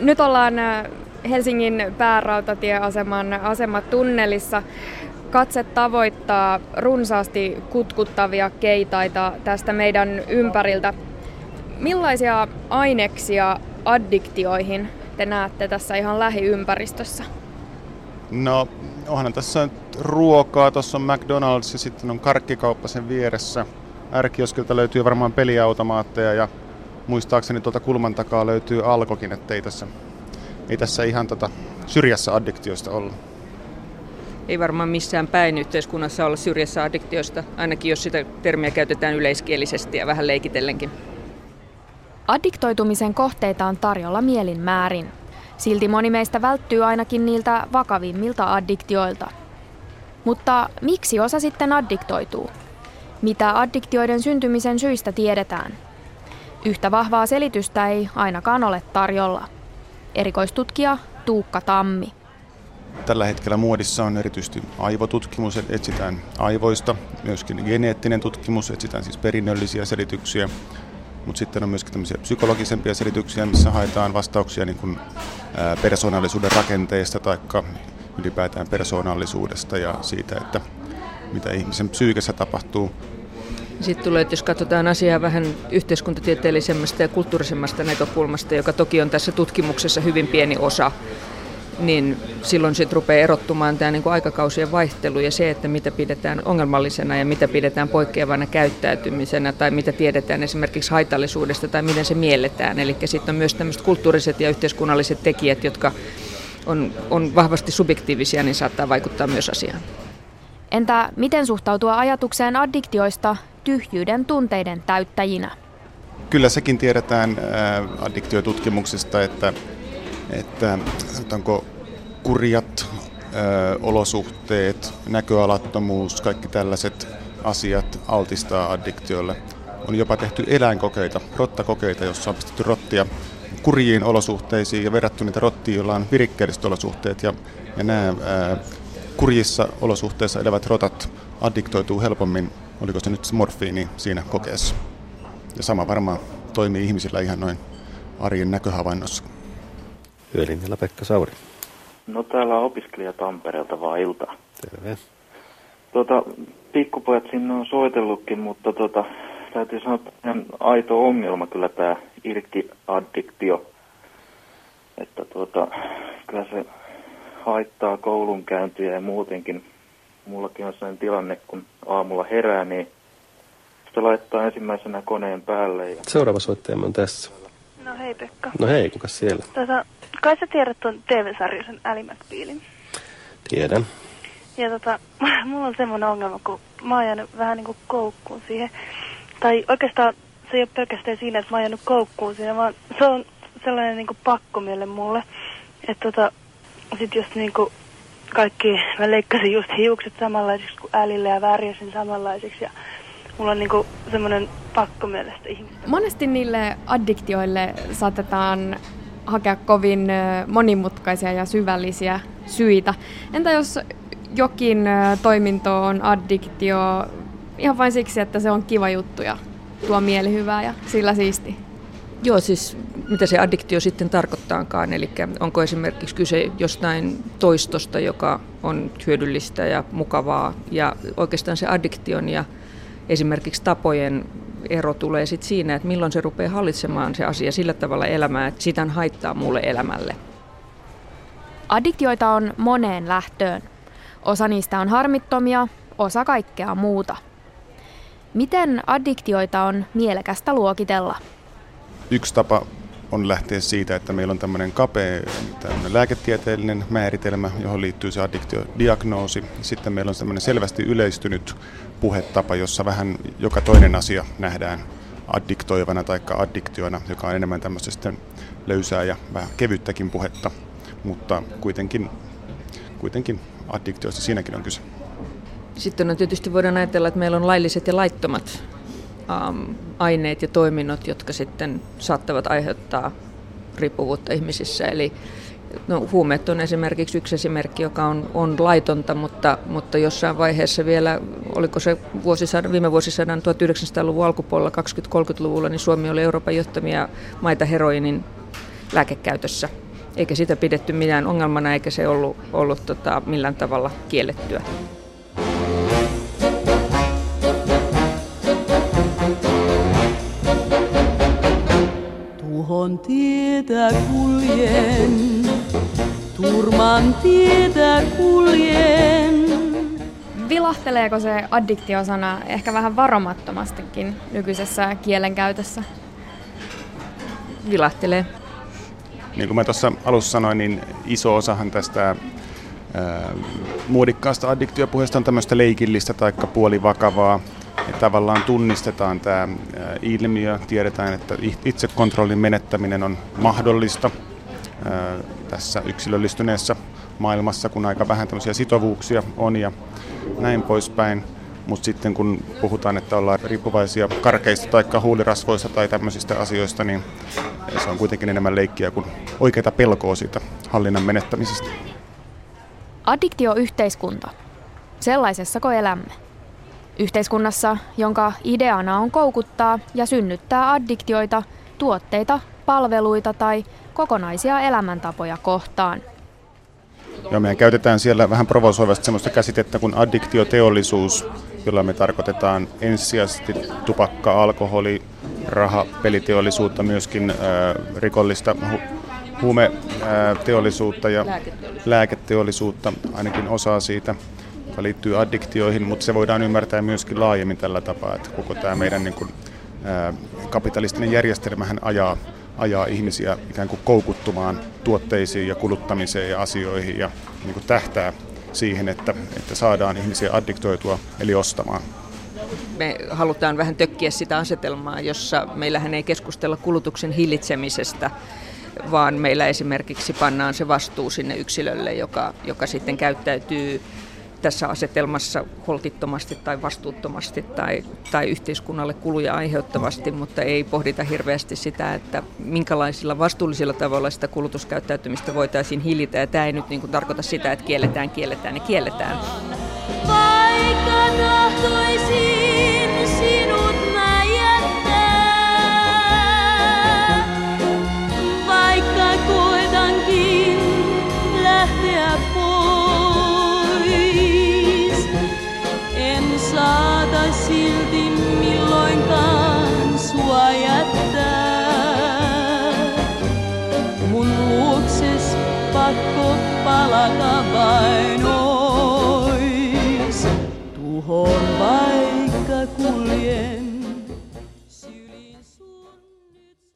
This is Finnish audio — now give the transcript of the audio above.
Nyt ollaan Helsingin päärautatieaseman asematunnelissa. Katse tavoittaa runsaasti kutkuttavia keitaita tästä meidän ympäriltä. Millaisia aineksia addiktioihin te näette tässä ihan lähiympäristössä? No, onhan tässä nyt ruokaa. Tuossa on McDonald's ja sitten on karkkikauppa sen vieressä. Ärkioskilta löytyy varmaan peliautomaatteja ja muistaakseni tuolta kulman takaa löytyy alkokin, että ei tässä, ei tässä ihan tota syrjässä addiktioista olla. Ei varmaan missään päin yhteiskunnassa olla syrjässä addiktioista, ainakin jos sitä termiä käytetään yleiskielisesti ja vähän leikitellenkin. Addiktoitumisen kohteita on tarjolla mielin määrin. Silti moni meistä välttyy ainakin niiltä vakavimmilta addiktioilta. Mutta miksi osa sitten addiktoituu? Mitä addiktioiden syntymisen syistä tiedetään? Yhtä vahvaa selitystä ei ainakaan ole tarjolla. Erikoistutkija Tuukka Tammi. Tällä hetkellä muodissa on erityisesti aivotutkimus, etsitään aivoista, myöskin geneettinen tutkimus, etsitään siis perinnöllisiä selityksiä, mutta sitten on myöskin tämmöisiä psykologisempia selityksiä, missä haetaan vastauksia niin kuin, persoonallisuuden rakenteesta tai ylipäätään persoonallisuudesta ja siitä, että mitä ihmisen psyykessä tapahtuu. Sitten tulee, että jos katsotaan asiaa vähän yhteiskuntatieteellisemmästä ja kulttuurisemmasta näkökulmasta, joka toki on tässä tutkimuksessa hyvin pieni osa, niin silloin sitten rupeaa erottumaan tämä niin aikakausien vaihtelu ja se, että mitä pidetään ongelmallisena ja mitä pidetään poikkeavana käyttäytymisenä tai mitä tiedetään esimerkiksi haitallisuudesta tai miten se mielletään. Eli sitten on myös tämmöiset kulttuuriset ja yhteiskunnalliset tekijät, jotka on, on vahvasti subjektiivisia, niin saattaa vaikuttaa myös asiaan. Entä miten suhtautua ajatukseen addiktioista tyhjyyden tunteiden täyttäjinä? Kyllä sekin tiedetään addiktiotutkimuksista, että, että sanotaanko kurjat ö, olosuhteet, näköalattomuus, kaikki tällaiset asiat altistaa addiktioille. On jopa tehty eläinkokeita, rottakokeita, jossa on pistetty rottia kurjiin olosuhteisiin ja verrattu niitä rottiin, joilla on virikkeelliset olosuhteet. Ja, ja nämä ää, kurjissa olosuhteissa elävät rotat addiktoituu helpommin, oliko se nyt morfiini siinä kokeessa. Ja sama varmaan toimii ihmisillä ihan noin arjen näköhavainnossa. Yölinjalla Pekka Sauri. No täällä on opiskelija Tampereelta vaan ilta. Terve. Tuota, pikkupojat sinne on soitellutkin, mutta tota, täytyy sanoa, että ihan aito ongelma kyllä tämä irkki-addiktio. Että tuota, kyllä se haittaa koulunkäyntiä ja muutenkin. Mullakin on sellainen tilanne, kun aamulla herää, niin sitä laittaa ensimmäisenä koneen päälle. Ja... Seuraava soittajamme on tässä. No hei Pekka. No hei, kuka siellä? Tota, kai sä tiedät tuon TV-sarjoisen Ally McBealin? Tiedän. Ja tota, mulla on semmoinen ongelma, kun mä oon jäänyt vähän niin kuin koukkuun siihen. Tai oikeastaan se ei ole pelkästään siinä, että mä oon jäänyt koukkuun siinä, vaan se on sellainen niin kuin pakkomielle mulle. Että tota, sit just niin kuin kaikki, mä leikkasin just hiukset samanlaisiksi kuin Älille ja värjäsin samanlaisiksi ja mulla on niinku semmoinen pakko mielestä ihmistä. Monesti niille addiktioille saatetaan hakea kovin monimutkaisia ja syvällisiä syitä. Entä jos jokin toiminto on addiktio ihan vain siksi, että se on kiva juttu ja tuo mielihyvää ja sillä siisti? Joo, siis mitä se addiktio sitten tarkoittaakaan, eli onko esimerkiksi kyse jostain toistosta, joka on hyödyllistä ja mukavaa, ja oikeastaan se addiktion ja esimerkiksi tapojen ero tulee sitten siinä, että milloin se rupeaa hallitsemaan se asia sillä tavalla elämää, että sitä haittaa muulle elämälle. Addiktioita on moneen lähtöön. Osa niistä on harmittomia, osa kaikkea muuta. Miten addiktioita on mielekästä luokitella? Yksi tapa on lähteä siitä, että meillä on tämmöinen kapea lääketieteellinen määritelmä, johon liittyy se addiktiodiagnoosi. Sitten meillä on tämmöinen selvästi yleistynyt puhetapa, jossa vähän joka toinen asia nähdään addiktoivana tai addiktiona, joka on enemmän tämmöistä löysää ja vähän kevyttäkin puhetta, mutta kuitenkin, kuitenkin addiktioista siinäkin on kyse. Sitten on tietysti voidaan ajatella, että meillä on lailliset ja laittomat um, aineet ja toiminnot, jotka sitten saattavat aiheuttaa riippuvuutta ihmisissä. Eli no, huumeet on esimerkiksi yksi esimerkki, joka on, on laitonta, mutta, mutta jossain vaiheessa vielä, oliko se vuosisadan, viime vuosisadan 1900-luvun alkupuolella 20-30-luvulla, niin Suomi oli Euroopan johtamia maita heroinin lääkekäytössä. eikä sitä pidetty minään ongelmana eikä se ollut, ollut tota, millään tavalla kiellettyä. Tuhon tietä kuljen, turman tietä kuljen. Vilahteleeko se addiktiosana ehkä vähän varomattomastikin nykyisessä kielenkäytössä? Vilahtelee. Niin kuin mä tuossa alussa sanoin, niin iso osahan tästä ää, muodikkaasta addiktiopuheesta on tämmöistä leikillistä tai puolivakavaa. Ja tavallaan tunnistetaan tämä ilmiö, tiedetään, että itsekontrollin menettäminen on mahdollista ää, tässä yksilöllistyneessä maailmassa, kun aika vähän tämmöisiä sitovuuksia on ja näin poispäin. Mutta sitten kun puhutaan, että ollaan riippuvaisia karkeista tai huulirasvoista tai tämmöisistä asioista, niin se on kuitenkin enemmän leikkiä kuin oikeita pelkoa siitä hallinnan menettämisestä. Addiktioyhteiskunta. Sellaisessako elämme? Yhteiskunnassa, jonka ideana on koukuttaa ja synnyttää addiktioita, tuotteita, palveluita tai kokonaisia elämäntapoja kohtaan – Joo, mehän käytetään siellä vähän provosoivasti sellaista käsitettä kuin addiktioteollisuus, jolla me tarkoitetaan ensisijaisesti tupakka, alkoholi, raha, peliteollisuutta, myöskin äh, rikollista hu- huumeteollisuutta ja lääketeollisuutta. lääketeollisuutta, ainakin osaa siitä, joka liittyy addiktioihin, mutta se voidaan ymmärtää myöskin laajemmin tällä tapaa, että koko tämä meidän niin kuin, äh, kapitalistinen järjestelmähän ajaa ajaa ihmisiä ikään kuin koukuttumaan tuotteisiin ja kuluttamiseen ja asioihin ja niin kuin tähtää siihen, että, että saadaan ihmisiä addiktoitua eli ostamaan. Me halutaan vähän tökkiä sitä asetelmaa, jossa meillähän ei keskustella kulutuksen hillitsemisestä, vaan meillä esimerkiksi pannaan se vastuu sinne yksilölle, joka, joka sitten käyttäytyy tässä asetelmassa holtittomasti tai vastuuttomasti tai, tai yhteiskunnalle kuluja aiheuttavasti, mutta ei pohdita hirveästi sitä, että minkälaisilla vastuullisilla tavoilla sitä kulutuskäyttäytymistä voitaisiin hillitä. Ja tämä ei nyt niin kuin tarkoita sitä, että kielletään, kielletään ja kielletään. Vaikka tahtoisin pakko palata vain ois. Tuhon vaikka kuljen.